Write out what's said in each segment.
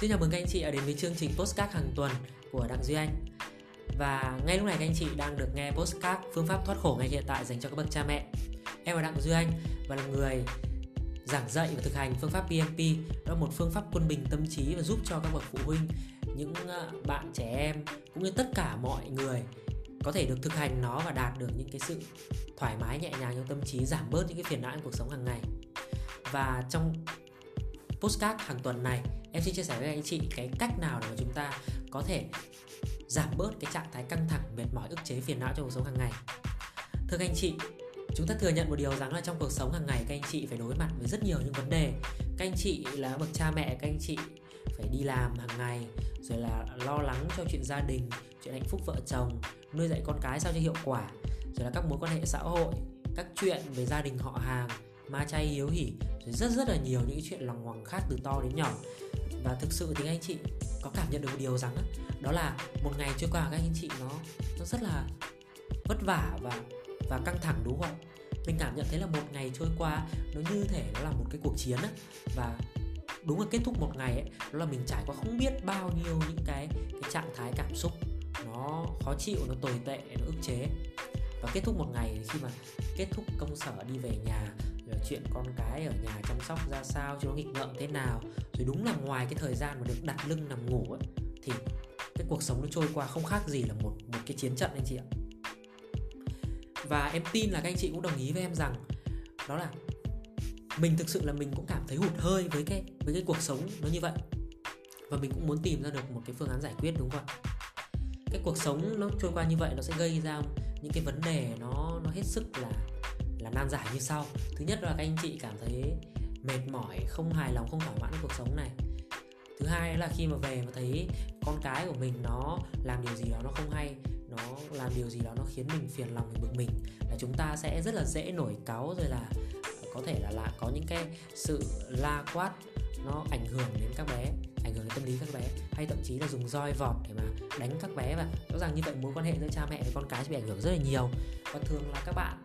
Xin chào mừng các anh chị đã đến với chương trình Postcard hàng tuần của Đặng Duy Anh. Và ngay lúc này các anh chị đang được nghe Postcard phương pháp thoát khổ ngay hiện tại dành cho các bậc cha mẹ. Em là Đặng Duy Anh và là người giảng dạy và thực hành phương pháp PMP Đó là một phương pháp quân bình tâm trí và giúp cho các bậc phụ huynh, Những ờ, bạn trẻ em cũng như tất cả mọi người có thể được thực hành nó và đạt được những cái sự thoải mái, nhẹ nhàng trong tâm trí, giảm bớt những cái phiền não trong cuộc sống hàng ngày. Và trong postcard hàng tuần này, em xin chia sẻ với anh chị cái cách nào để mà chúng ta có thể giảm bớt cái trạng thái căng thẳng, mệt mỏi, ức chế phiền não trong cuộc sống hàng ngày. Thưa các anh chị, chúng ta thừa nhận một điều rằng là trong cuộc sống hàng ngày, các anh chị phải đối mặt với rất nhiều những vấn đề. Các anh chị là bậc cha mẹ, các anh chị phải đi làm hàng ngày, rồi là lo lắng cho chuyện gia đình, chuyện hạnh phúc vợ chồng, nuôi dạy con cái sao cho hiệu quả, rồi là các mối quan hệ xã hội, các chuyện về gia đình họ hàng, ma chay, hiếu hỉ rồi rất rất là nhiều những chuyện lòng hoàng khác từ to đến nhỏ. Và thực sự thì anh chị có cảm nhận được một điều rằng đó, đó là một ngày trôi qua các anh chị nó nó rất là vất vả và và căng thẳng đúng không mình cảm nhận thấy là một ngày trôi qua nó như thể nó là một cái cuộc chiến á. Và đúng là kết thúc một ngày ấy đó là mình trải qua không biết bao nhiêu những cái cái trạng thái cảm xúc. Nó khó chịu nó tồi tệ nó ức chế. Và kết thúc một ngày khi mà kết thúc công sở đi về nhà Ờ, chuyện con cái ở nhà chăm sóc ra sao, cho nó nghịch ngợm thế nào. Rồi đúng là ngoài cái thời gian mà được đặt lưng nằm ngủ ấy, thì cái cuộc sống nó trôi qua không khác gì là một một cái chiến trận anh chị ạ. Và em tin là các anh chị cũng đồng ý với em rằng đó là mình thực sự là mình cũng cảm thấy hụt hơi với cái với cái cuộc sống nó như vậy. Và mình cũng muốn tìm ra được một cái phương án giải quyết, đúng không ạ? Cái cuộc sống nó trôi qua như vậy nó sẽ gây ra những cái vấn đề nó nó hết sức là là nan giải như sau. Thứ nhất là các anh chị cảm thấy mệt mỏi không hài lòng không thỏa mãn cuộc sống này. Thứ hai là khi mà về mà thấy con cái của mình nó làm điều gì đó nó không hay nó làm điều gì đó nó khiến mình phiền lòng mình bực mình là chúng ta sẽ rất là dễ nổi cáu rồi là có thể là, là có những cái sự la quát nó ảnh hưởng đến các bé ảnh hưởng đến tâm lý các bé. Hay thậm chí là dùng roi vọt để mà đánh các bé. Và rõ ràng như vậy mối quan hệ giữa cha mẹ với con cái sẽ bị ảnh hưởng rất là nhiều. Và thường là các bạn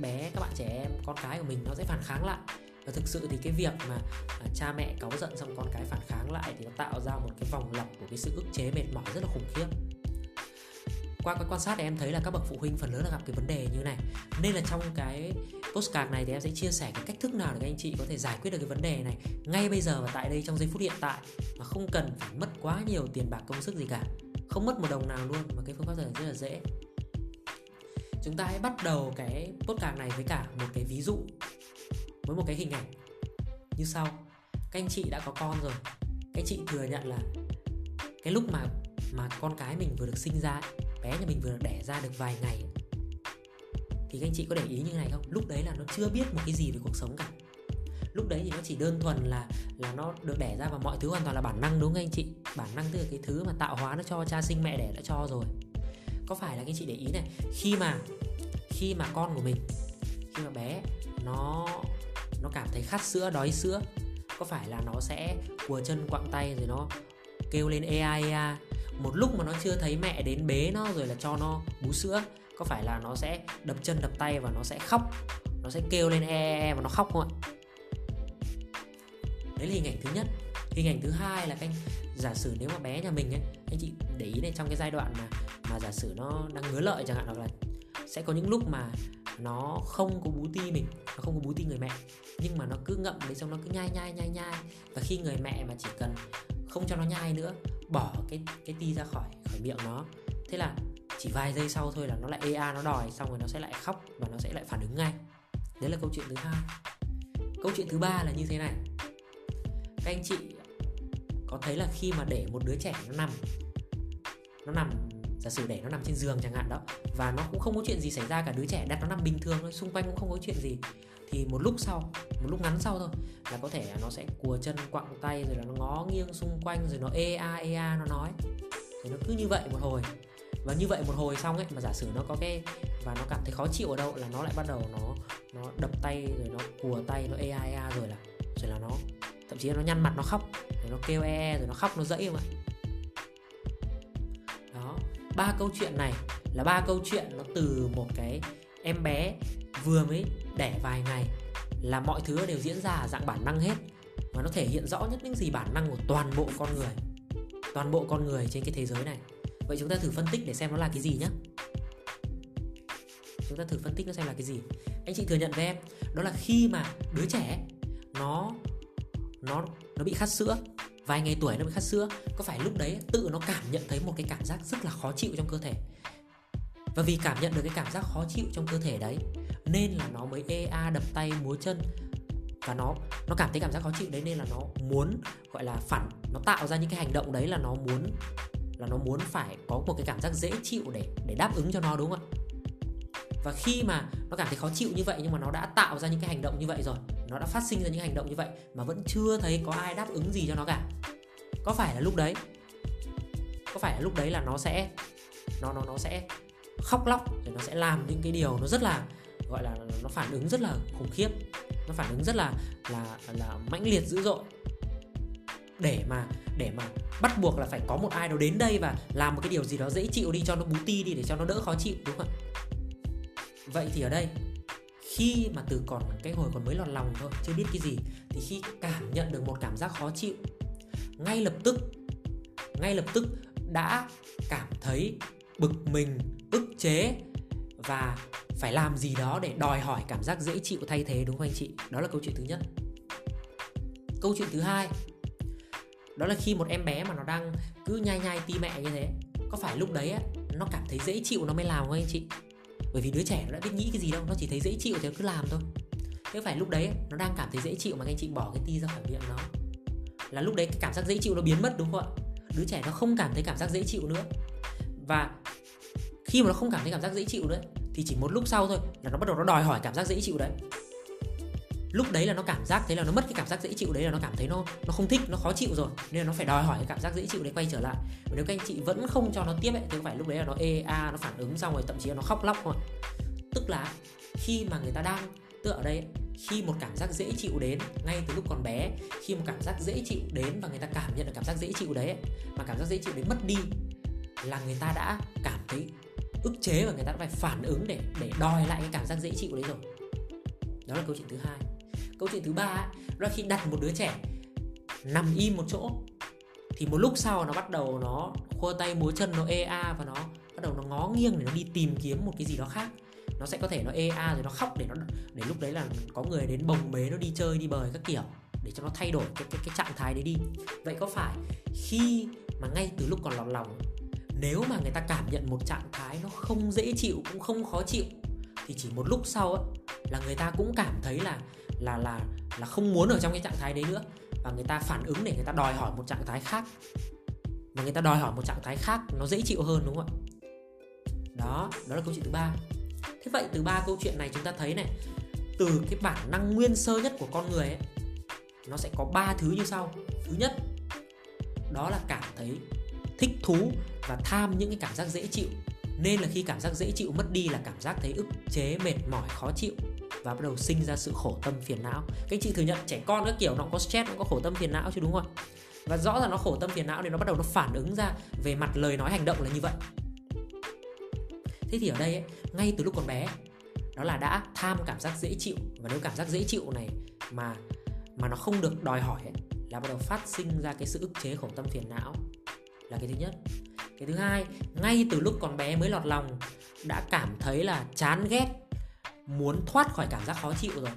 bé các bạn trẻ em con cái của mình nó sẽ phản kháng lại. Và thực sự thì cái việc mà à, cha mẹ cáu giận xong con cái phản kháng lại thì nó tạo ra một cái vòng lặp của cái sự ức chế mệt mỏi rất là khủng khiếp. Qua cái quan sát thì em thấy là các bậc phụ huynh phần lớn là gặp cái vấn đề như này. Nên là trong cái postcard này thì em sẽ chia sẻ cái cách thức nào để các anh chị có thể giải quyết được cái vấn đề này ngay bây giờ và tại đây trong giây phút hiện tại mà không cần phải mất quá nhiều tiền bạc công sức gì cả. Không mất một đồng nào luôn mà cái phương pháp này rất là dễ chúng ta hãy bắt đầu cái podcast này với cả một cái ví dụ, với một cái hình ảnh. Như sau, các anh chị đã có con rồi. Các anh chị thừa nhận là cái lúc mà mà con cái mình vừa được sinh ra bé nhà mình vừa được đẻ ra được vài ngày thì các anh chị có để ý như này không? Lúc đấy là nó chưa biết một cái gì về cuộc sống cả. Lúc đấy thì nó chỉ đơn thuần là là nó được đẻ ra và mọi thứ hoàn toàn là bản năng, đúng không anh chị? Bản năng tức là cái thứ mà tạo hóa nó cho cha sinh mẹ đẻ đã cho rồi có phải là các anh chị để ý này khi mà khi mà con của mình khi mà bé nó nó cảm thấy khát sữa đói sữa có phải là nó sẽ cùa chân quặng tay rồi nó kêu lên ea ea một lúc mà nó chưa thấy mẹ đến bế nó rồi là cho nó bú sữa có phải là nó sẽ đập chân đập tay và nó sẽ khóc nó sẽ kêu lên e, e, e và nó khóc không ạ? Đấy là hình ảnh thứ nhất. Hình ảnh thứ hai là anh giả sử nếu mà bé nhà mình ấy anh chị để ý này trong cái giai đoạn mà mà giả sử nó đang ngứa lợi chẳng hạn, hoặc là sẽ có những lúc mà nó không có bú ti mình, nó không có bú ti người mẹ, nhưng mà nó cứ ngậm đấy, xong nó cứ nhai nhai nhai nhai. Và khi người mẹ mà chỉ cần không cho nó nhai nữa, bỏ cái cái ti ra khỏi khỏi miệng nó. Thế là chỉ vài giây sau thôi là nó lại ea nó đòi, xong rồi nó sẽ lại khóc và nó sẽ lại phản ứng ngay. Đấy là câu chuyện thứ hai. Câu chuyện thứ ba là như thế này. Các anh chị có thấy là khi mà để một đứa trẻ nó nằm nó nằm giả sử để nó nằm trên giường chẳng hạn đó. Và nó cũng không có chuyện gì xảy ra cả đứa trẻ đặt nó nằm bình thường thôi xung quanh cũng không có chuyện gì. Thì một lúc sau một lúc ngắn sau thôi là có thể nó sẽ cùa chân quặng tay rồi là nó ngó nghiêng xung quanh rồi nó ea ea nó nói. Rồi nó cứ như vậy một hồi. Và như vậy một hồi xong ấy mà giả sử nó có cái và nó cảm thấy khó chịu ở đâu là nó lại bắt đầu nó nó đập tay rồi nó cùa tay nó ea ea rồi là rồi là nó thậm chí là nó nhăn mặt nó khóc. Rồi nó kêu e, e rồi nó khóc nó dẫy không ạ? Ba câu chuyện này là ba câu chuyện nó từ một cái em bé vừa mới đẻ vài ngày là mọi thứ đều diễn ra dạng bản năng hết. Và nó thể hiện rõ nhất những gì bản năng của toàn bộ con người, toàn bộ con người trên cái thế giới này. Vậy chúng ta thử phân tích để xem nó là cái gì nhé chúng ta thử phân tích nó xem là cái gì. Anh chị thừa nhận với em, đó là khi mà đứa trẻ nó nó nó bị khát sữa vài ngày tuổi nó mới khát sữa có phải lúc đấy tự nó cảm nhận thấy một cái cảm giác rất là khó chịu trong cơ thể? Và vì cảm nhận được cái cảm giác khó chịu trong cơ thể đấy, nên là nó mới ê a đập tay múa chân. Và nó nó cảm thấy cảm giác khó chịu đấy nên là nó muốn, gọi là, phản, nó tạo ra những cái hành động đấy là nó muốn, là nó muốn phải có một cái cảm giác dễ chịu để để đáp ứng cho nó, đúng không ạ? Và khi mà nó cảm thấy khó chịu như vậy nhưng mà nó đã tạo ra những cái hành động như vậy rồi nó đã phát sinh ra những hành động như vậy mà vẫn chưa thấy có ai đáp ứng gì cho nó cả. Có phải là lúc đấy? Có phải là lúc đấy là nó sẽ, nó nó nó sẽ khóc lóc, rồi nó sẽ làm những cái điều nó rất là, gọi là nó phản ứng rất là khủng khiếp, nó phản ứng rất là là là mãnh liệt dữ dội. Để mà để mà bắt buộc là phải có một ai đó đến đây và làm một cái điều gì đó dễ chịu đi, cho nó bú ti đi để cho nó đỡ khó chịu, đúng không ạ? Vậy thì ở đây khi mà từ còn cái hồi còn mới lọt lòng thôi chưa biết cái gì thì khi cảm nhận được một cảm giác khó chịu ngay lập tức ngay lập tức đã cảm thấy bực mình ức chế và phải làm gì đó để đòi hỏi cảm giác dễ chịu thay thế đúng không anh chị? Đó là câu chuyện thứ nhất. Câu chuyện thứ hai đó là khi một em bé mà nó đang cứ nhai nhai ti mẹ như thế có phải lúc đấy á, nó cảm thấy dễ chịu nó mới làm không anh chị? Bởi vì đứa trẻ nó đã biết nghĩ cái gì đâu, nó chỉ thấy dễ chịu thì nó cứ làm thôi. Thế phải lúc đấy nó đang cảm thấy dễ chịu mà anh chị bỏ cái ti ra khỏi miệng nó. Là lúc đấy cái cảm giác dễ chịu nó biến mất đúng không ạ? Đứa trẻ nó không cảm thấy cảm giác dễ chịu nữa. Và khi mà nó không cảm thấy cảm giác dễ chịu nữa thì chỉ một lúc sau thôi là nó bắt đầu nó đòi hỏi cảm giác dễ chịu đấy lúc đấy là nó cảm giác thế là nó mất cái cảm giác dễ chịu đấy là nó cảm thấy nó nó không thích, nó khó chịu rồi. Nên là nó phải đòi hỏi cái cảm giác dễ chịu đấy quay trở lại. Và nếu các anh chị vẫn không cho nó tiếp ấy, thì không phải lúc đấy là nó ê a, nó phản ứng xong rồi thậm chí là nó khóc lóc rồi tức là khi mà người ta đang tức ở đây khi một cảm giác dễ chịu đến, ngay từ lúc còn bé khi một cảm giác dễ chịu đến và người ta cảm nhận được cảm giác dễ chịu đấy mà cảm giác dễ chịu đấy mất đi là người ta đã cảm thấy ức chế và người ta đã phải phản ứng để để đòi lại cái cảm giác dễ chịu đấy rồi. Đó là câu chuyện thứ hai câu chuyện thứ ba đó là khi đặt một đứa trẻ nằm im một chỗ, thì một lúc sau nó bắt đầu nó khua tay múa chân, nó ê a và nó bắt đầu nó ngó nghiêng để nó đi tìm kiếm một cái gì đó khác. Nó sẽ có thể nó ê a rồi nó khóc để nó, để lúc đấy là có người đến bồng bế nó đi chơi, đi bời các kiểu, để cho nó thay đổi cái cái cái trạng thái đấy đi. Vậy có phải khi mà ngay từ lúc còn lọt lòng, nếu mà người ta cảm nhận một trạng thái nó không dễ chịu, cũng không khó chịu, thì chỉ một lúc sau á, là người ta cũng cảm thấy là là là là không muốn ở trong cái trạng thái đấy nữa. Và người ta phản ứng để người ta đòi hỏi một trạng thái khác. Và người ta đòi hỏi một trạng thái khác, nó dễ chịu hơn, đúng không ạ? Đó đó là câu chuyện thứ ba. Thế vậy từ ba câu chuyện này chúng ta thấy này, từ cái bản năng nguyên sơ nhất của con người ấy, nó sẽ có ba thứ như sau. Thứ nhất, đó là cảm thấy thích thú và tham những cái cảm giác dễ chịu nên là khi cảm giác dễ chịu mất đi là cảm giác thấy ức chế mệt mỏi khó chịu và bắt đầu sinh ra sự khổ tâm phiền não. Các anh chị thừa nhận trẻ con các kiểu nó cũng có stress nó có khổ tâm phiền não chứ đúng không và rõ ràng nó khổ tâm phiền não thì nó bắt đầu nó phản ứng ra về mặt lời nói hành động là như vậy. Thế thì ở đây ấy, ngay từ lúc còn bé đó là đã tham cảm giác dễ chịu. Và nếu cảm giác dễ chịu này mà mà nó không được đòi hỏi ấy, là bắt đầu phát sinh ra cái sự ức chế khổ tâm phiền não là cái thứ nhất cái thứ hai, ngay từ lúc còn bé mới lọt lòng, đã cảm thấy là chán ghét, muốn thoát khỏi cảm giác khó chịu rồi.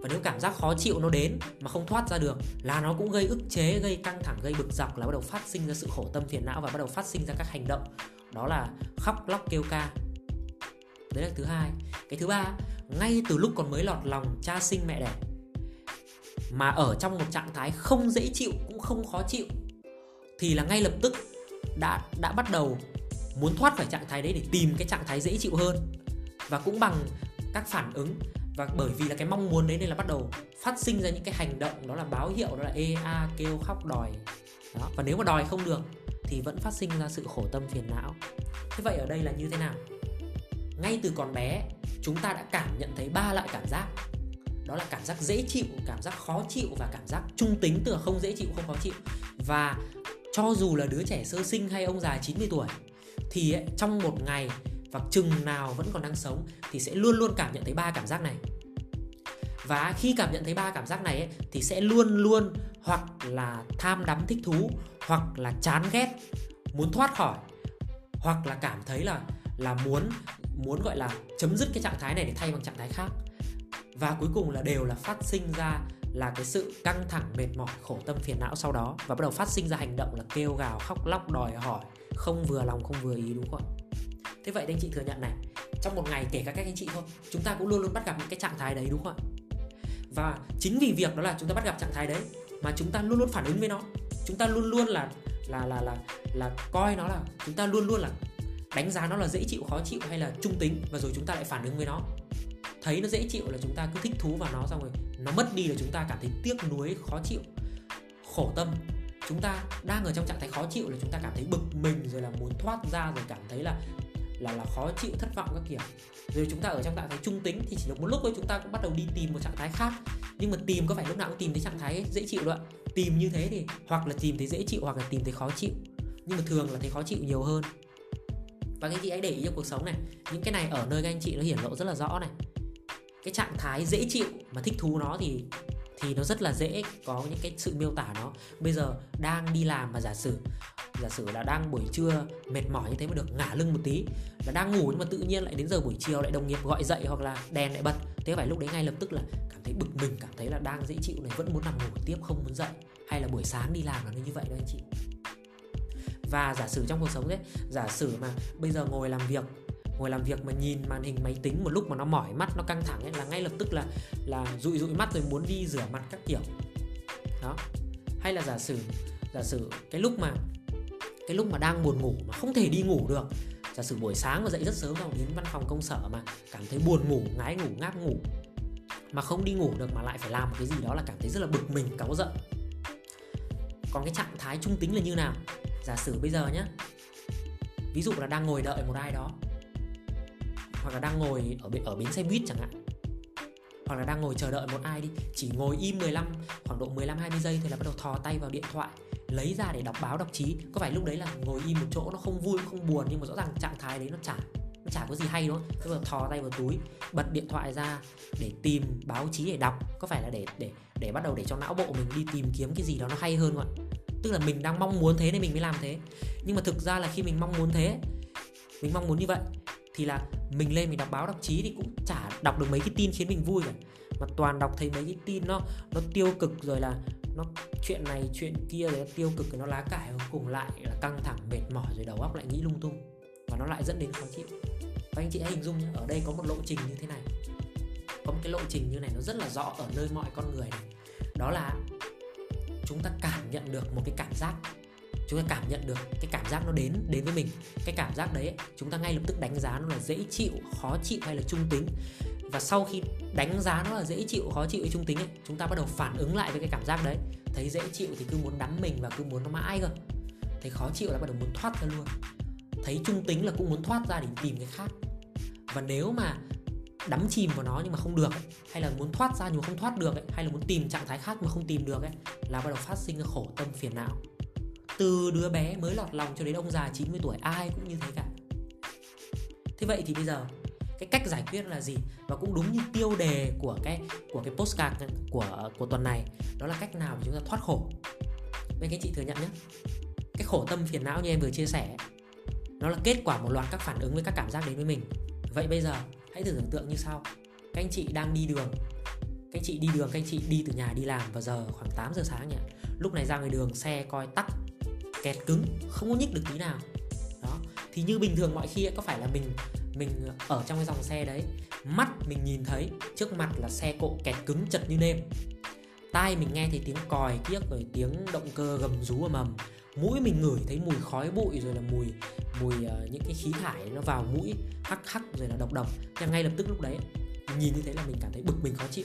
Và nếu cảm giác khó chịu nó đến mà không thoát ra được là nó cũng gây ức chế, gây căng thẳng, gây bực dọc, là bắt đầu phát sinh ra sự khổ tâm phiền não và bắt đầu phát sinh ra các hành động. Đó là khóc, lóc, kêu ca. Đấy là thứ hai. Cái thứ ba, ngay từ lúc còn mới lọt lòng, cha sinh mẹ đẻ, mà ở trong một trạng thái không dễ chịu, cũng không khó chịu, thì là ngay lập tức đã đã bắt đầu muốn thoát khỏi trạng thái đấy để tìm cái trạng thái dễ chịu hơn. Và cũng bằng các phản ứng và bởi vì là cái mong muốn đấy nên là bắt đầu phát sinh ra những cái hành động, đó là báo hiệu, đó là ê, a, kêu, khóc, đòi. Đó, và nếu mà đòi không được thì vẫn phát sinh ra sự khổ tâm phiền não. Thế vậy ở đây là như thế nào? Ngay từ còn bé, chúng ta đã cảm nhận thấy ba loại cảm giác. Đó là cảm giác dễ chịu, cảm giác khó chịu và cảm giác trung tính từ không dễ chịu, không khó chịu. Và cho dù là đứa trẻ sơ sinh hay ông già 90 tuổi thì ấy, trong một ngày và chừng nào vẫn còn đang sống thì sẽ luôn luôn cảm nhận thấy ba cảm giác này. Và khi cảm nhận thấy ba cảm giác này ấy, thì sẽ luôn luôn hoặc là tham đắm thích thú hoặc là chán ghét muốn thoát khỏi hoặc là cảm thấy là là muốn muốn gọi là chấm dứt cái trạng thái này để thay bằng trạng thái khác. Và cuối cùng là đều là phát sinh ra là cái sự căng thẳng, mệt mỏi, khổ tâm, phiền não sau đó. Và bắt đầu phát sinh ra hành động là kêu gào, khóc, lóc, đòi hỏi. Không vừa lòng, không vừa ý, đúng không ạ? Thế vậy anh chị thừa nhận này. Trong một ngày, kể cả các anh chị thôi, chúng ta cũng luôn luôn bắt gặp những cái trạng thái đấy, đúng không ạ? Và chính vì việc đó là chúng ta bắt gặp trạng thái đấy mà chúng ta luôn luôn phản ứng với nó. Chúng ta luôn luôn là là là là là coi nó là, chúng ta luôn luôn là đánh giá nó là dễ chịu, khó chịu hay là trung tính, và rồi chúng ta lại phản ứng với nó. Thấy nó dễ chịu là chúng ta cứ thích thú vào nó, xong rồi nó mất đi là chúng ta cảm thấy tiếc nuối, khó chịu, khổ tâm. Chúng ta đang ở trong trạng thái khó chịu là chúng ta cảm thấy bực mình rồi là muốn thoát ra rồi cảm thấy là là là khó chịu, thất vọng các kiểu. Rồi chúng ta ở trong trạng thái trung tính thì chỉ được một lúc thôi, chúng ta cũng bắt đầu đi tìm một trạng thái khác. Nhưng mà tìm có phải lúc nào cũng tìm thấy trạng thái dễ chịu đâu ạ. Tìm như thế thì hoặc là tìm thấy dễ chịu hoặc là tìm thấy khó chịu. Nhưng mà thường là thấy khó chịu nhiều hơn. Và các anh chị hãy để ý trong cuộc sống này. Những cái này ở nơi các anh chị nó hiển lộ rất là rõ này cái trạng thái dễ chịu mà thích thú nó thì thì nó rất là dễ có những cái sự miêu tả nó. Bây giờ đang đi làm mà giả sử giả sử là đang buổi trưa mệt mỏi như thế mà được ngả lưng một tí, là đang ngủ nhưng mà tự nhiên lại đến giờ buổi chiều lại đồng nghiệp gọi dậy hoặc là đèn lại bật, thế phải lúc đấy ngay lập tức là cảm thấy bực mình, cảm thấy là đang dễ chịu này, vẫn muốn nằm ngủ tiếp, không muốn dậy. Hay là buổi sáng đi làm là như vậy đó anh chị. Và giả sử trong cuộc sống đấy, giả sử mà bây giờ ngồi làm việc ngồi làm việc mà nhìn màn hình máy tính một lúc mà nó mỏi mắt, nó căng thẳng ấy, là ngay lập tức là là dụi dụi mắt rồi muốn đi rửa mặt các kiểu. Đó. Hay là giả sử giả sử cái lúc mà, cái lúc mà đang buồn ngủ mà không thể đi ngủ được. Giả sử buổi sáng mà dậy rất sớm vào đến văn phòng công sở mà cảm thấy buồn ngủ, ngái ngủ, ngáp ngủ mà không đi ngủ được mà lại phải làm một cái gì đó là cảm thấy rất là bực mình, cáu giận. Còn cái trạng thái trung tính là như nào? Giả sử bây giờ nhé ví dụ là đang ngồi đợi một ai đó hoặc là đang ngồi ở bên, ở bến xe buýt chẳng hạn. Hoặc là đang ngồi chờ đợi một ai đi, chỉ ngồi im 15 khoảng độ 15 20 giây thì là bắt đầu thò tay vào điện thoại, lấy ra để đọc báo, đọc chí. Có phải lúc đấy là ngồi im một chỗ nó không vui, không buồn, nhưng mà rõ ràng trạng thái đấy nó chả nó chả có gì hay đúng không tức là thò tay vào túi, bật điện thoại ra để tìm báo chí để đọc. Có phải là để để để bắt đầu để cho não bộ mình đi tìm kiếm cái gì đó nó hay hơn không ạ? Tức là mình đang mong muốn thế nên mình mới làm thế. Nhưng mà thực ra là khi mình mong muốn thế, mình mong muốn như vậy thì là mình lên mình đọc báo, đọc chí thì cũng chả đọc được mấy cái tin khiến mình vui cả. Mà toàn đọc thấy mấy cái tin nó nó tiêu cực rồi là nó chuyện này, chuyện kia rồi nó tiêu cực nó lá cải và cùng lại là căng thẳng, mệt mỏi rồi đầu óc lại nghĩ lung tung. Và nó lại dẫn đến khó chịu. Và anh chị hãy hình dung nhé ở đây có một lộ trình như thế này. Có một cái lộ trình như này nó rất là rõ ở nơi mọi con người này. Đó là chúng ta cảm nhận được một cái cảm giác chúng ta cảm nhận được cái cảm giác nó đến đến với mình. Cái cảm giác đấy chúng ta ngay lập tức đánh giá nó là dễ chịu khó chịu hay là trung tính. Và sau khi đánh giá nó là dễ chịu khó chịu hay trung tính ấy, chúng ta bắt đầu phản ứng lại với cái cảm giác đấy. Thấy dễ chịu thì cứ muốn đắm mình và cứ muốn nó mãi cơ. Thấy khó chịu là bắt đầu muốn thoát ra luôn. Thấy trung tính là cũng muốn thoát ra để tìm cái khác. Và nếu mà đắm chìm vào nó nhưng mà không được ấy, hay là muốn thoát ra nhưng mà không thoát được ấy, hay là muốn tìm trạng thái khác mà không tìm được ấy, là bắt đầu phát sinh ra khổ tâm phiền não từ đứa bé mới lọt lòng cho đến ông già 90 tuổi, ai cũng như thế cả. Thế vậy thì bây giờ, cái cách giải quyết là gì? Và cũng đúng như tiêu đề của cái của cái postcard của của tuần này, đó là cách nào để chúng ta thoát khổ. Vậy các chị thừa nhận nhé, cái khổ tâm phiền não như em vừa chia sẻ, nó là kết quả một loạt các phản ứng với các cảm giác đến với mình. Vậy bây giờ, hãy thử tưởng tượng như sau. Các anh chị đang đi đường, các anh chị đi đường, các anh chị đi từ nhà đi làm vào giờ khoảng 8 giờ sáng nhỉ? Lúc này ra ngoài đường, xe, coi tắc kẹt cứng không có nhích được tí nào. Đó thì như bình thường mọi khi có phải là mình mình ở trong cái dòng xe đấy mắt mình nhìn thấy trước mặt là xe cộ kẹt cứng chật như nêm. Tai mình nghe thấy tiếng còi kiếc rồi tiếng động cơ gầm rú ầm ầm. Mũi mình ngửi thấy mùi khói bụi rồi là mùi mùi uh, những cái khí thải nó vào mũi hắc hắc rồi là độc độc. Thì ngay lập tức lúc đấy nhìn như thế là mình cảm thấy bực mình khó chịu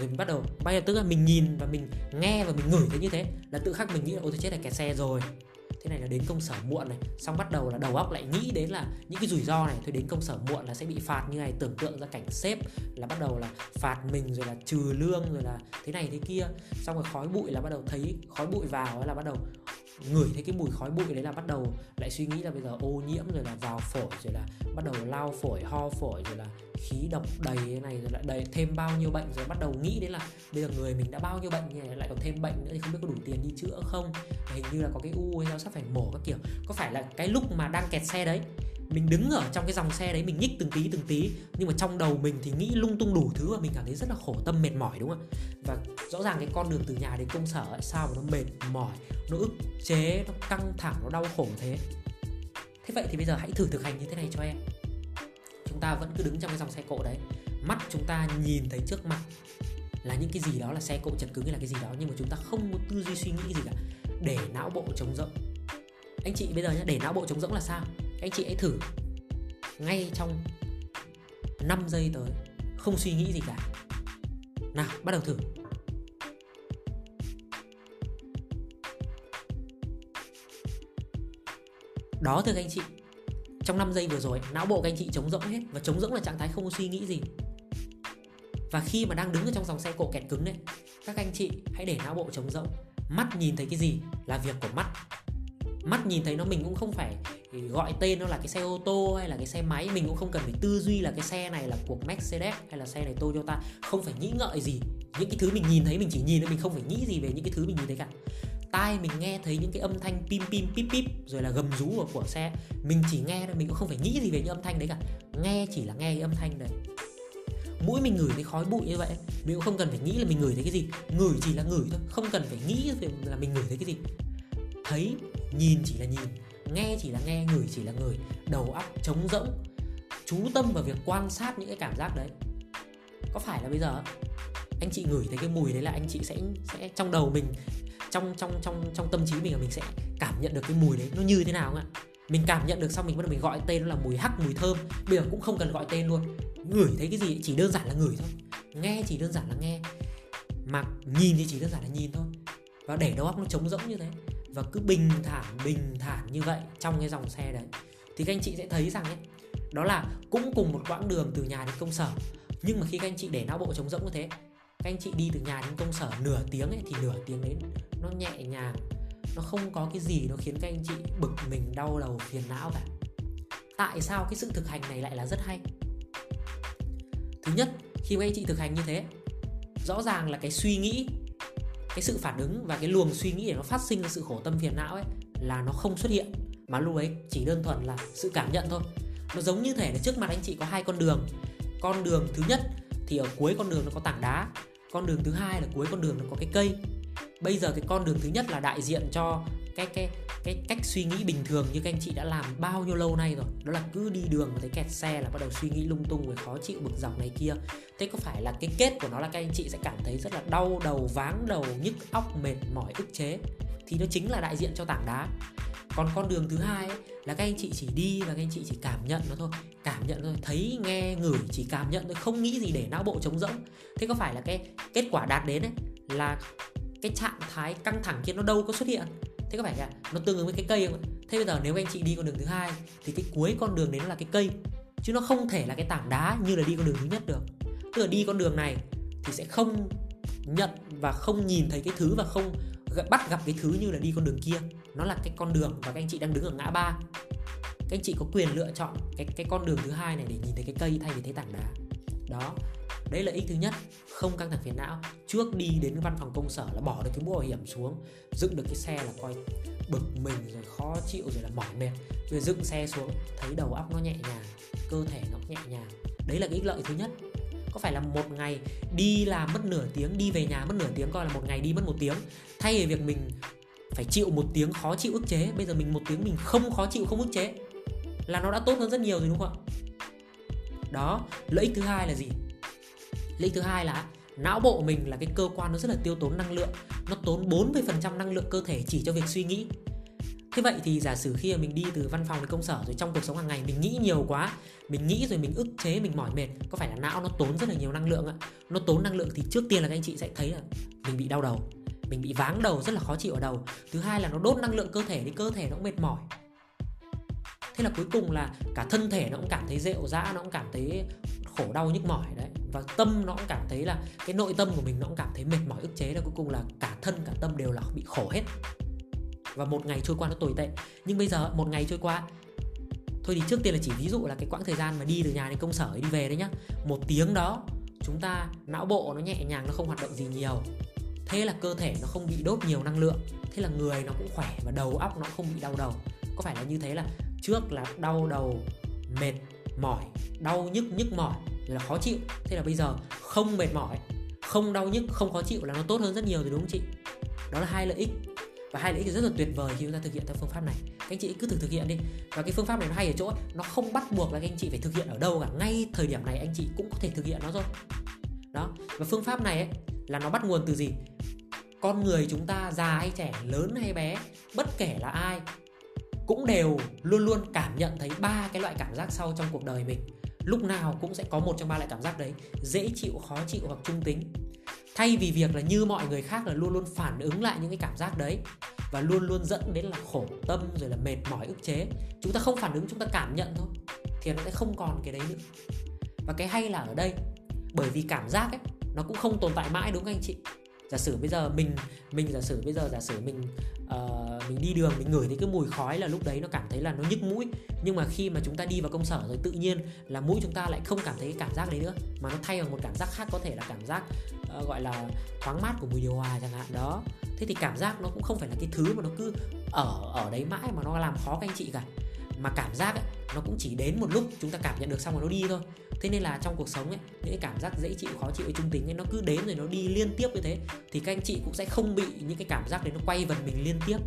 mình bắt đầu bay tức là mình nhìn và mình nghe và mình ngửi thấy như thế. Là tự khắc mình nghĩ là, ôi tôi chết là kẹt xe rồi. Thế này là đến công sở muộn này. Xong bắt đầu là đầu óc lại nghĩ đến là những cái rủi ro này. Thôi đến công sở muộn là sẽ bị phạt như này, tưởng tượng ra cảnh sếp là bắt đầu là phạt mình, rồi là trừ lương, rồi là thế này thế kia. Xong rồi khói bụi là bắt đầu thấy, khói bụi vào là bắt đầu ngửi thấy cái mùi khói bụi đấy là bắt đầu lại suy nghĩ là bây giờ ô nhiễm rồi là vào phổi rồi là bắt đầu lao phổi, ho phổi rồi là khí độc đầy thế này rồi lại đầy, thêm bao nhiêu bệnh rồi bắt đầu nghĩ đến là bây giờ người mình đã bao nhiêu bệnh này lại còn thêm bệnh nữa thì không biết có đủ tiền đi chữa không? Hình như là có cái u hay sao sắp phải mổ các kiểu. Có phải là cái lúc mà đang kẹt xe đấy mình đứng ở trong cái dòng xe đấy mình nhích từng tí từng tí. Nhưng mà trong đầu mình thì nghĩ lung tung đủ thứ và mình cảm thấy rất là khổ tâm mệt mỏi đúng không ạ? Và rõ ràng cái con đường từ nhà đến công sở ấy, sao mà nó mệt mỏi nó ức chế nó căng thẳng nó đau khổ thế? Thế vậy thì bây giờ hãy thử thực hành như thế này cho em. Chúng ta vẫn cứ đứng trong cái dòng xe cộ đấy. Mắt chúng ta nhìn thấy trước mặt là những cái gì đó là xe cộ chật cứng hay là cái gì đó nhưng mà chúng ta không có tư duy suy nghĩ gì cả. Để não bộ trống rỗng. Anh chị bây giờ nhé để não bộ trống rỗng là sao? Anh chị hãy thử. Ngay trong 5 giây tới, không suy nghĩ gì cả. Nào, bắt đầu thử. Đó thưa các anh chị, trong 5 giây vừa rồi, não bộ các anh chị trống rỗng hết và trống rỗng là trạng thái không có suy nghĩ gì. Và khi mà đang đứng ở trong dòng xe cộ kẹt cứng này, các anh chị hãy để não bộ trống rỗng. Mắt nhìn thấy cái gì là việc của mắt. Mắt nhìn thấy nó mình cũng không phải gọi tên nó là cái xe ô tô hay là cái xe máy mình cũng không cần phải tư duy là cái xe này là của Mercedes hay là xe này Toyota. Không phải nghĩ ngợi gì. Những cái thứ mình nhìn thấy mình chỉ nhìn thôi mình không phải nghĩ gì về những cái thứ mình nhìn thấy cả. Tai mình nghe thấy những cái âm thanh pim pim pip pip rồi là gầm rú của, của xe. Mình chỉ nghe thôi mình cũng không phải nghĩ gì về những âm thanh đấy cả. Nghe chỉ là nghe cái âm thanh đấy. Mũi mình ngửi thấy khói bụi như vậy mình cũng không cần phải nghĩ là mình ngửi thấy cái gì. Ngửi chỉ là ngửi thôi không cần phải nghĩ là mình ngửi thấy cái gì. Thấy nhìn chỉ là nhìn nghe chỉ là nghe, ngửi chỉ là ngửi. Đầu óc trống rỗng. Chú tâm vào việc quan sát những cái cảm giác đấy. Có phải là bây giờ anh chị ngửi thấy cái mùi đấy là anh chị sẽ sẽ trong đầu mình, trong trong trong trong tâm trí mình là mình sẽ cảm nhận được cái mùi đấy nó như thế nào không ạ? Mình cảm nhận được xong mình bắt đầu mình gọi tên nó là mùi hắc, mùi thơm. Bây giờ cũng không cần gọi tên luôn. Ngửi thấy cái gì chỉ đơn giản là ngửi thôi. Nghe chỉ đơn giản là nghe. Mà nhìn thì chỉ đơn giản là nhìn thôi. Và để đầu óc nó trống rỗng như thế và cứ bình thản bình thản như vậy trong cái dòng xe đấy. Thì các anh chị sẽ thấy rằng ấy, đó là cũng cùng một quãng đường từ nhà đến công sở. Nhưng mà khi các anh chị để não bộ trống rỗng như thế, các anh chị đi từ nhà đến công sở nửa tiếng ấy, thì nửa tiếng đấy nó nhẹ nhàng. Nó không có cái gì nó khiến các anh chị bực mình, đau đầu, phiền não cả. Tại sao cái sự thực hành này lại là rất hay? Thứ nhất, khi các anh chị thực hành như thế, rõ ràng là cái suy nghĩ cái sự phản ứng và cái luồng suy nghĩ để nó phát sinh ra sự khổ tâm phiền não ấy là nó không xuất hiện. Mà lúc ấy chỉ đơn thuần là sự cảm nhận thôi. Nó giống như thể là trước mặt anh chị có hai con đường. Con đường thứ nhất thì ở cuối con đường nó có tảng đá. Con đường thứ hai là cuối con đường nó có cái cây bây giờ cái con đường thứ nhất là đại diện cho cái cái cái cách suy nghĩ bình thường như các anh chị đã làm bao nhiêu lâu nay rồi. Đó là cứ đi đường mà thấy kẹt xe là bắt đầu suy nghĩ lung tung rồi khó chịu bực dọc này kia. Thế có phải là cái kết của nó là các anh chị sẽ cảm thấy rất là đau đầu váng đầu nhức óc mệt mỏi ức chế? Thì nó chính là đại diện cho tảng đá. Còn con đường thứ hai ấy, là các anh chị chỉ đi và các anh chị chỉ cảm nhận nó thôi. Cảm nhận thôi thấy nghe ngửi chỉ cảm nhận thôi không nghĩ gì để não bộ trống rỗng. Thế có phải là cái kết quả đạt đến ấy là cái trạng thái căng thẳng kia nó đâu có xuất hiện. Thế có phải là nó tương ứng với cái cây không thế bây giờ nếu anh chị đi con đường thứ hai thì cái cuối con đường đấy nó là cái cây, chứ nó không thể là cái tảng đá như là đi con đường thứ nhất được. Tức là đi con đường này thì sẽ không nhận và không nhìn thấy cái thứ và không bắt gặp cái thứ như là đi con đường kia. Nó là cái con đường và các anh chị đang đứng ở ngã ba. Các anh chị có quyền lựa chọn cái cái con đường thứ hai này để nhìn thấy cái cây thay vì thấy tảng đá. Đó đấy là ích thứ nhất, không căng thẳng phiền não. Trước đi đến văn phòng công sở là bỏ được cái mũ bảo hiểm xuống, dựng được cái xe là coi bực mình rồi khó chịu rồi là mỏi mệt. Rồi dựng xe xuống, thấy đầu óc nó nhẹ nhàng, cơ thể nó nhẹ nhàng. Đấy là cái ích lợi thứ nhất. Có phải là một ngày đi làm mất nửa tiếng, đi về nhà mất nửa tiếng coi là một ngày đi mất một tiếng. Thay vì việc mình phải chịu một tiếng khó chịu ức chế, bây giờ mình một tiếng mình không khó chịu, không ức chế, là nó đã tốt hơn rất nhiều rồi, đúng không ạ? Đó, lợi ích thứ hai là gì? Lý thứ hai là não bộ mình là cái cơ quan nó rất là tiêu tốn năng lượng, nó tốn 40% năng lượng cơ thể chỉ cho việc suy nghĩ. Thế vậy thì giả sử khi mà mình đi từ văn phòng đến công sở rồi trong cuộc sống hàng ngày mình nghĩ nhiều quá, mình nghĩ rồi mình ức chế, mình mỏi mệt, có phải là não nó tốn rất là nhiều năng lượng ạ? Nó tốn năng lượng thì trước tiên là các anh chị sẽ thấy là mình bị đau đầu, mình bị váng đầu, rất là khó chịu ở đầu. Thứ hai là nó đốt năng lượng cơ thể thì cơ thể nó cũng mệt mỏi. Thế là cuối cùng là cả thân thể nó cũng cảm thấy rệu rã, nó cũng cảm thấy khổ đau nhức mỏi đấy. Và tâm nó cũng cảm thấy là, cái nội tâm của mình nó cũng cảm thấy mệt mỏi, ức chế. Là cuối cùng là cả thân, cả tâm đều là bị khổ hết. Và một ngày trôi qua nó tồi tệ. Nhưng bây giờ, một ngày trôi qua, thôi thì trước tiên là chỉ ví dụ là cái quãng thời gian mà đi từ nhà đến công sở, đi về đấy nhá. Một tiếng đó, chúng ta, não bộ nó nhẹ nhàng, nó không hoạt động gì nhiều. Thế là cơ thể nó không bị đốt nhiều năng lượng. Thế là người nó cũng khỏe và đầu óc nó không bị đau đầu. Có phải là như thế là trước là đau đầu, mệt mỏi đau nhức nhức mỏi là khó chịu. Thế là bây giờ không mệt mỏi không đau nhức không khó chịu là nó tốt hơn rất nhiều rồi đúng không chị? Đó là hai lợi ích và hai lợi ích rất là tuyệt vời khi chúng ta thực hiện theo phương pháp này. Các anh chị cứ thử thực hiện đi. Và cái phương pháp này nó hay ở chỗ nó không bắt buộc là các anh chị phải thực hiện ở đâu cả. Ngay thời điểm này anh chị cũng có thể thực hiện nó rồi. Đó và phương pháp này ấy, là nó bắt nguồn từ gì? Con người chúng ta già hay trẻ lớn hay bé bất kể là ai cũng đều luôn luôn cảm nhận thấy ba cái loại cảm giác sau trong cuộc đời mình. Lúc nào cũng sẽ có một trong ba loại cảm giác đấy dễ chịu khó chịu hoặc trung tính. Thay vì việc là như mọi người khác là luôn luôn phản ứng lại những cái cảm giác đấy và luôn luôn dẫn đến là khổ tâm rồi là mệt mỏi ức chế chúng ta không phản ứng chúng ta cảm nhận thôi thì nó sẽ không còn cái đấy nữa. Và cái hay là ở đây bởi vì cảm giác ấy nó cũng không tồn tại mãi đúng không anh chị? Giả sử bây giờ mình mình giả sử bây giờ giả sử mình uh, mình đi đường mình ngửi thấy cái mùi khói là lúc đấy nó cảm thấy là nó nhức mũi. Nhưng mà khi mà chúng ta đi vào công sở rồi tự nhiên là mũi chúng ta lại không cảm thấy cái cảm giác đấy nữa mà nó thay bằng một cảm giác khác có thể là cảm giác uh, gọi là thoáng mát của mùi điều hòa chẳng hạn. Đó. Thế thì cảm giác nó cũng không phải là cái thứ mà nó cứ ở ở đấy mãi mà nó làm khó các anh chị cả. Mà cảm giác ấy, nó cũng chỉ đến một lúc chúng ta cảm nhận được xong rồi nó đi thôi. Thế nên là trong cuộc sống ấy những cái cảm giác dễ chịu khó chịu trung tính ấy nó cứ đến rồi nó đi liên tiếp như thế thì các anh chị cũng sẽ không bị những cái cảm giác đấy nó quay vần mình liên tiếp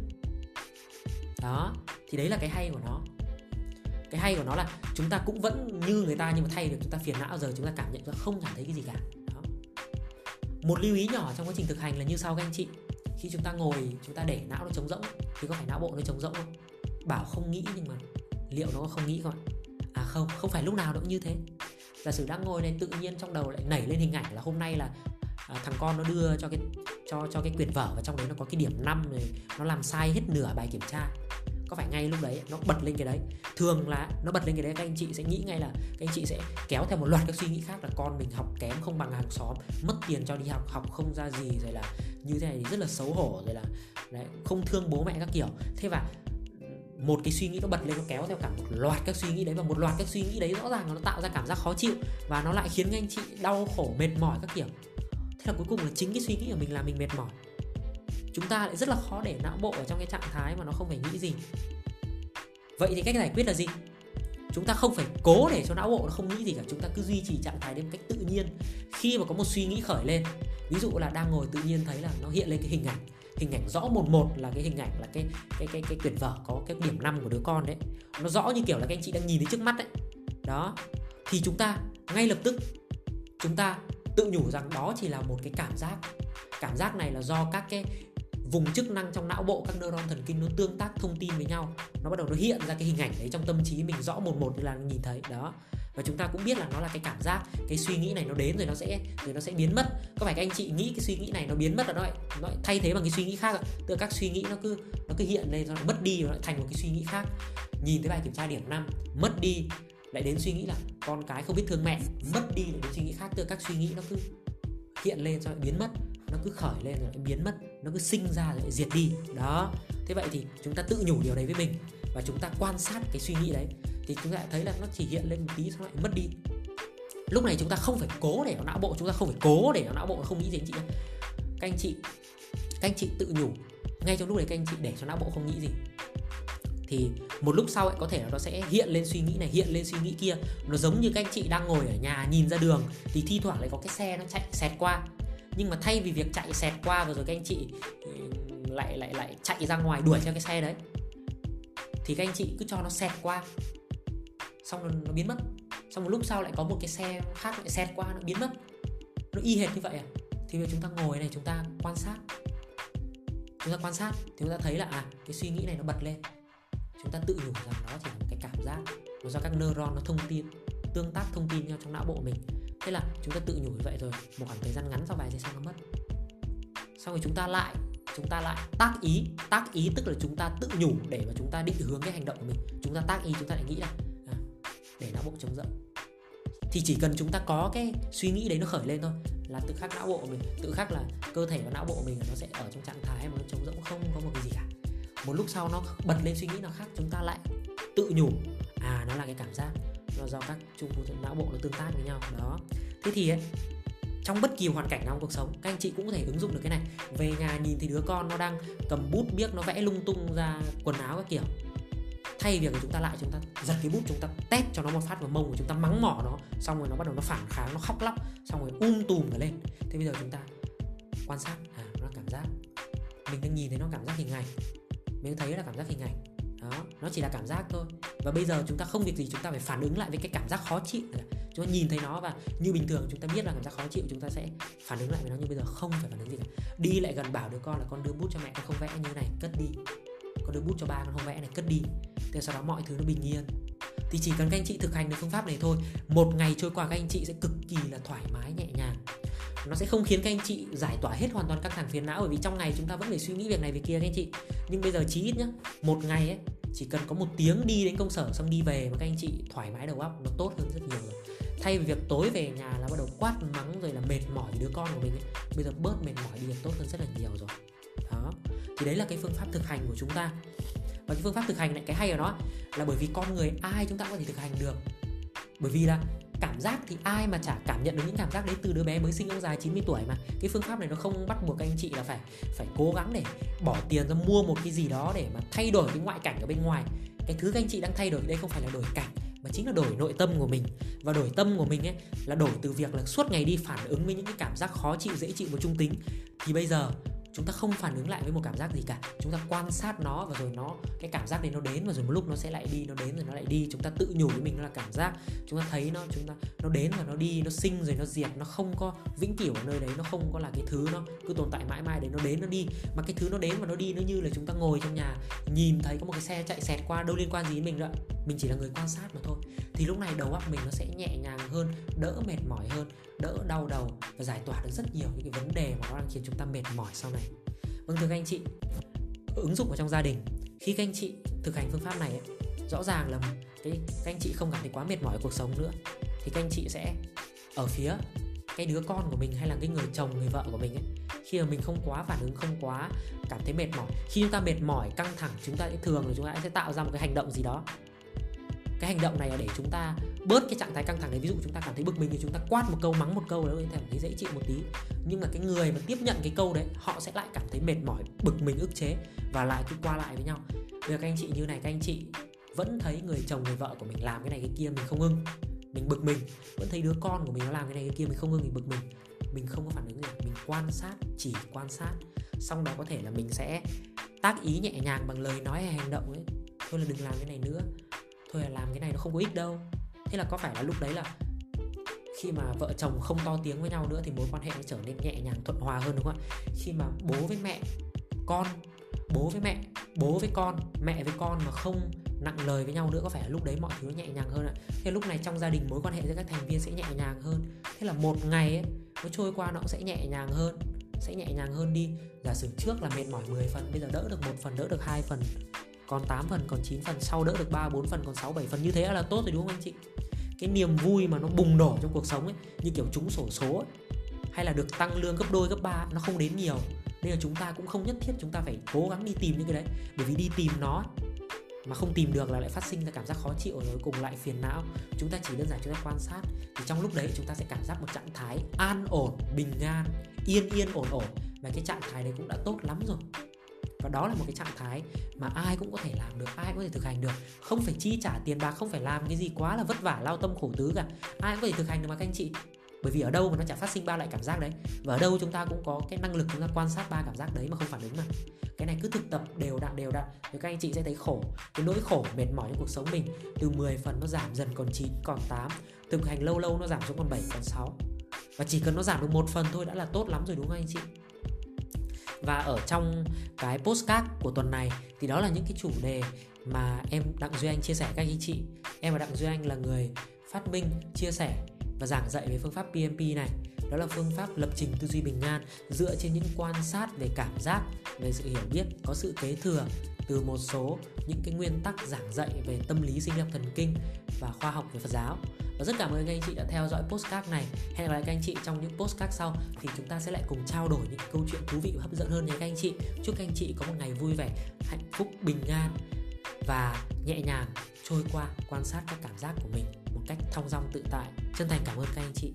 đó thì đấy là cái hay của nó. Cái hay của nó là chúng ta cũng vẫn như người ta nhưng mà thay được chúng ta phiền não giờ chúng ta cảm nhận chúng ta không cảm thấy cái gì cả. Đó. một lưu ý nhỏ trong quá trình thực hành là như sau các anh chị. Khi chúng ta ngồi chúng ta để não nó trống rỗng thì có phải não bộ nó trống rỗng không? Bảo không nghĩ nhưng mà liệu nó có không nghĩ không ạ? À không không phải lúc nào nó cũng như thế. Giả sử đang ngồi này tự nhiên trong đầu lại nảy lên hình ảnh là hôm nay là à, thằng con nó đưa cho cái cho cho cái quyển vở và trong đấy nó có cái điểm 5 rồi nó làm sai hết nửa bài kiểm tra có phải ngay lúc đấy nó bật lên cái đấy. Thường là nó bật lên cái đấy các anh chị sẽ nghĩ ngay là các anh chị sẽ kéo theo một loạt các suy nghĩ khác là con mình học kém không bằng hàng xóm mất tiền cho đi học học không ra gì rồi là như thế này thì rất là xấu hổ rồi là đấy, không thương bố mẹ các kiểu. Thế và một cái suy nghĩ nó bật lên nó kéo theo cả một loạt các suy nghĩ đấy và một loạt các suy nghĩ đấy rõ ràng nó tạo ra cảm giác khó chịu và nó lại khiến anh chị đau khổ mệt mỏi các kiểu. Thế là cuối cùng là chính cái suy nghĩ của mình làm mình mệt mỏi chúng ta lại rất là khó để não bộ ở trong cái trạng thái mà nó không phải nghĩ gì. Vậy thì cách giải quyết là gì? Chúng ta không phải cố để cho não bộ nó không nghĩ gì cả, chúng ta cứ duy trì trạng thái đấy một cách tự nhiên. Khi mà có một suy nghĩ khởi lên, ví dụ là đang ngồi tự nhiên thấy là nó hiện lên cái hình ảnh hình ảnh rõ một một là cái hình ảnh là cái cái cái cái quyển vở, có cái điểm năm của đứa con đấy. Nó rõ như kiểu là các anh chị đang nhìn thấy trước mắt đấy đó. Thì chúng ta ngay lập tức, chúng ta tự nhủ rằng đó chỉ là một cái cảm giác. Cảm giác này là do các cái vùng chức năng trong não bộ các neuron thần kinh nó tương tác thông tin với nhau. Nó bắt đầu nó hiện ra cái hình ảnh đấy trong tâm trí mình rõ một một như là nhìn thấy. Đó. Và chúng ta cũng biết là nó là cái cảm giác cái suy nghĩ này nó đến rồi nó sẽ rồi nó sẽ biến mất. Có phải các anh chị nghĩ cái suy nghĩ này nó biến mất là nó lại, nó lại thay thế bằng cái suy nghĩ khác ạ tức là các suy nghĩ nó cứ nó cứ hiện lên nó mất đi rồi nó lại thành một cái suy nghĩ khác. Nhìn thấy bài kiểm tra điểm 5 mất đi lại đến suy nghĩ là con cái không biết thương mẹ mất đi lại đến suy nghĩ khác. Tức là các suy nghĩ nó cứ hiện lên rồi biến mất nó cứ khởi lên rồi lại biến mất nó cứ sinh ra rồi lại diệt đi. Đó. Thế vậy thì chúng ta tự nhủ điều đấy với mình và chúng ta quan sát cái suy nghĩ đấy thì chúng ta thấy là nó chỉ hiện lên một tí xong lại mất đi. Lúc này chúng ta không phải cố để nó não bộ chúng ta không phải cố để nó não bộ không nghĩ gì anh chị các anh chị các anh chị tự nhủ ngay trong lúc đấy các anh chị để cho não bộ không nghĩ gì. Thì một lúc sau ấy, có thể là nó sẽ hiện lên suy nghĩ này hiện lên suy nghĩ kia. Nó giống như các anh chị đang ngồi ở nhà nhìn ra đường thì thi thoảng lại có cái xe nó chạy xẹt qua nhưng mà thay vì việc chạy xẹt qua và rồi các anh chị ừ, lại lại lại chạy ra ngoài đuổi theo cái xe đấy, thì các anh chị cứ cho nó xẹt qua. Xong rồi nó biến mất. Xong một lúc sau lại có một cái xe khác lại xẹt qua, nó biến mất. Nó y hệt như vậy à? Thì bây giờ chúng ta ngồi này, chúng ta quan sát. Chúng ta quan sát, thì chúng ta thấy là à cái suy nghĩ này nó bật lên. Chúng ta tự nhủ rằng nó chỉ là một cái cảm giác, nó do các neuron, nó thông tin, tương tác thông tin nhau trong não bộ mình thế là chúng ta tự nhủ như vậy rồi một khoảng thời gian ngắn sau vài giây sau nó mất. Xong rồi chúng ta lại chúng ta lại tác ý tác ý tức là chúng ta tự nhủ để mà chúng ta định hướng cái hành động của mình. Chúng ta tác ý chúng ta lại nghĩ là à, để não bộ chống rỗng. Thì chỉ cần chúng ta có cái suy nghĩ đấy nó khởi lên thôi là tự khắc não bộ mình tự khắc là cơ thể và não bộ mình nó sẽ ở trong trạng thái mà nó trống rỗng không có một cái gì cả. Một lúc sau nó bật lên suy nghĩ nào khác chúng ta lại tự nhủ à nó là cái cảm giác nó do các trung khu não bộ nó tương tác với nhau. Đó. Thế thì ấy, trong bất kỳ hoàn cảnh nào trong cuộc sống các anh chị cũng có thể ứng dụng được cái này. Về nhà nhìn thì đứa con nó đang cầm bút biếc nó vẽ lung tung ra quần áo các kiểu. Thay việc chúng ta lại chúng ta giật cái bút chúng ta tét cho nó một phát vào mông của chúng ta mắng mỏ nó xong rồi nó bắt đầu nó phản kháng nó khóc lóc xong rồi um tùm cả lên. Thế bây giờ chúng ta quan sát à nó cảm giác mình đang nhìn thấy nó cảm giác hình ảnh. Mình thấy là cảm giác hình ảnh đó, nó chỉ là cảm giác thôi. Và bây giờ chúng ta không việc gì chúng ta phải phản ứng lại với cái cảm giác khó chịu chúng ta nhìn thấy nó và như bình thường chúng ta biết là cảm giác khó chịu, chúng ta sẽ phản ứng lại với nó, nhưng bây giờ không phải phản ứng gì cả. Đi lại gần bảo đứa con là con đưa bút cho mẹ, con không vẽ như này, cất đi. Con đưa bút cho ba, con không vẽ này, cất đi. Thì sau đó mọi thứ nó bình yên. Thì chỉ cần các anh chị thực hành được phương pháp này thôi. Một ngày trôi qua các anh chị sẽ cực kỳ là thoải mái, nhẹ nhàng nó sẽ không khiến các anh chị giải tỏa hết hoàn toàn căng thẳng phiền não, bởi vì trong ngày chúng ta vẫn phải suy nghĩ việc này việc kia các anh chị. Nhưng bây giờ chí ít nhá, một ngày ấy, chỉ cần có một tiếng đi đến công sở xong đi về mà các anh chị thoải mái đầu óc, nó tốt hơn rất nhiều rồi. Thay vì việc tối về nhà là bắt đầu quát mắng rồi là mệt mỏi đứa con của mình ấy, bây giờ bớt mệt mỏi đi là tốt hơn rất là nhiều rồi. Đó. Thì đấy là cái phương pháp thực hành của chúng ta. Và cái phương pháp thực hành này, cái hay ở nó là bởi vì con người ai chúng ta cũng có thể thực hành được. Bởi vì là cảm giác thì ai mà chả cảm nhận được những cảm giác đấy từ đứa bé mới sinh ông già 90 tuổi mà. Cái phương pháp này nó không bắt buộc anh chị là phải phải cố gắng để bỏ tiền ra mua một cái gì đó để mà thay đổi cái ngoại cảnh ở bên ngoài. Cái thứ các anh chị đang thay đổi, đây không phải là đổi cảnh, mà chính là đổi nội tâm của mình. Và đổi tâm của mình ấy, là đổi từ việc là suốt ngày đi phản ứng với những cái cảm giác khó chịu, dễ chịu và trung tính. Thì bây giờ chúng ta không phản ứng lại với một cảm giác gì cả. Chúng ta quan sát nó và rồi nó, cái cảm giác đấy nó đến và rồi một lúc nó sẽ lại đi, nó đến rồi nó lại đi. Chúng ta tự nhủ với mình nó là cảm giác. Chúng ta thấy nó, chúng ta, nó đến và nó đi, nó sinh rồi nó diệt, nó không có vĩnh cửu ở nơi đấy, nó không có là cái thứ nó cứ tồn tại mãi mãi để nó đến, nó đi. Mà cái thứ nó đến và nó đi nó như là chúng ta ngồi trong nhà, nhìn thấy có một cái xe chạy xẹt qua đâu liên quan gì đến mình đâu mình chỉ là người quan sát mà thôi. Thì lúc này đầu óc mình nó sẽ nhẹ nhàng hơn, đỡ mệt mỏi hơn đỡ đau đầu và giải tỏa được rất nhiều những cái vấn đề mà nó đang khiến chúng ta mệt mỏi sau này. Vâng thưa các anh chị ứng dụng vào trong gia đình. Khi các anh chị thực hành phương pháp này ấy, rõ ràng là cái các anh chị không cảm thấy quá mệt mỏi cuộc sống nữa. Thì các anh chị sẽ ở phía cái đứa con của mình hay là cái người chồng người vợ của mình ấy khi mà mình không quá phản ứng không quá cảm thấy mệt mỏi. Khi chúng ta mệt mỏi căng thẳng chúng ta sẽ thường là chúng ta sẽ tạo ra một cái hành động gì đó cái hành động này là để chúng ta bớt cái trạng thái căng thẳng đấy ví dụ chúng ta cảm thấy bực mình thì chúng ta quát một câu, mắng một câu đấy cảm thấy dễ chịu một tí. Nhưng mà cái người mà tiếp nhận cái câu đấy, họ sẽ lại cảm thấy mệt mỏi, bực mình, ức chế và lại cứ qua lại với nhau. Bây giờ các anh chị như này, các anh chị vẫn thấy người chồng, người vợ của mình làm cái này, cái kia mình không ưng, mình bực mình. Vẫn thấy đứa con của mình nó làm cái này, cái kia mình không ưng, mình bực mình. Mình không có phản ứng gì, mình quan sát, chỉ quan sát. Xong đó có thể là mình sẽ tác ý nhẹ nhàng bằng lời nói hay hành động ấy. Thôi là đừng làm cái này nữa thôi là làm cái này nó không có ích đâu. Thế là có phải là lúc đấy là khi mà vợ chồng không to tiếng với nhau nữa thì mối quan hệ nó trở nên nhẹ nhàng thuận hòa hơn đúng không ạ? Khi mà bố với mẹ con bố với mẹ bố với con mẹ với con mà không nặng lời với nhau nữa có phải là lúc đấy mọi thứ nó nhẹ nhàng hơn ạ? Thế lúc này trong gia đình mối quan hệ giữa các thành viên sẽ nhẹ nhàng hơn. Thế là một ngày ấy, nó trôi qua nó cũng sẽ nhẹ nhàng hơn sẽ nhẹ nhàng hơn đi. Giả sử trước là mệt mỏi 10 phần bây giờ đỡ được một phần đỡ được hai phần còn 8 phần còn 9 phần sau đỡ được 3 4 phần còn 6 7 phần. Như thế là tốt rồi đúng không anh chị? Cái niềm vui mà nó bùng nổ trong cuộc sống ấy như kiểu trúng sổ số ấy, hay là được tăng lương gấp đôi gấp ba nó không đến nhiều. Nên là chúng ta cũng không nhất thiết chúng ta phải cố gắng đi tìm những cái đấy. Bởi vì đi tìm nó mà không tìm được là lại phát sinh ra cảm giác khó chịu rồi cùng lại phiền não. Chúng ta chỉ đơn giản chúng ta quan sát thì trong lúc đấy chúng ta sẽ cảm giác một trạng thái an ổn bình an yên yên ổn ổn. Và cái trạng thái đấy cũng đã tốt lắm rồi và đó là một cái trạng thái mà ai cũng có thể làm được, ai cũng có thể thực hành được. Không phải chi trả tiền bạc, không phải làm cái gì quá là vất vả, lao tâm khổ tứ cả. Ai cũng có thể thực hành được mà các anh chị. Bởi vì ở đâu mà nó chả phát sinh ba loại cảm giác đấy. Và ở đâu chúng ta cũng có cái năng lực chúng ta quan sát ba cảm giác đấy mà không phản ứng mà. Cái này cứ thực tập đều đặn đều đặn thì các anh chị sẽ thấy khổ. Cái nỗi khổ mệt mỏi trong cuộc sống mình từ 10 phần nó giảm dần còn 9 còn 8 thực hành lâu lâu nó giảm xuống còn 7 còn 6 và chỉ cần nó giảm được một phần thôi đã là tốt lắm rồi, đúng không anh chị? Và ở trong cái postcard của tuần này, thì đó là những cái chủ đề mà em Đặng Duy Anh chia sẻ các anh chị. Em và Đặng Duy Anh là người phát minh, chia sẻ và giảng dạy về phương pháp PMP này. Đó là phương pháp lập trình tư duy bình an, dựa trên những quan sát về cảm giác, về sự hiểu biết, có sự kế thừa từ một số những cái nguyên tắc giảng dạy về tâm lý sinh học thần kinh và khoa học về Phật giáo và rất cảm ơn các anh chị đã theo dõi postcard này. Hẹn gặp lại các anh chị trong những postcard sau. Thì chúng ta sẽ lại cùng trao đổi những câu chuyện thú vị và hấp dẫn hơn nhé các anh chị. Chúc các anh chị có một ngày vui vẻ, hạnh phúc, bình an và nhẹ nhàng trôi qua, quan sát các cảm giác của mình một cách thong dong, tự tại. Chân thành cảm ơn các anh chị.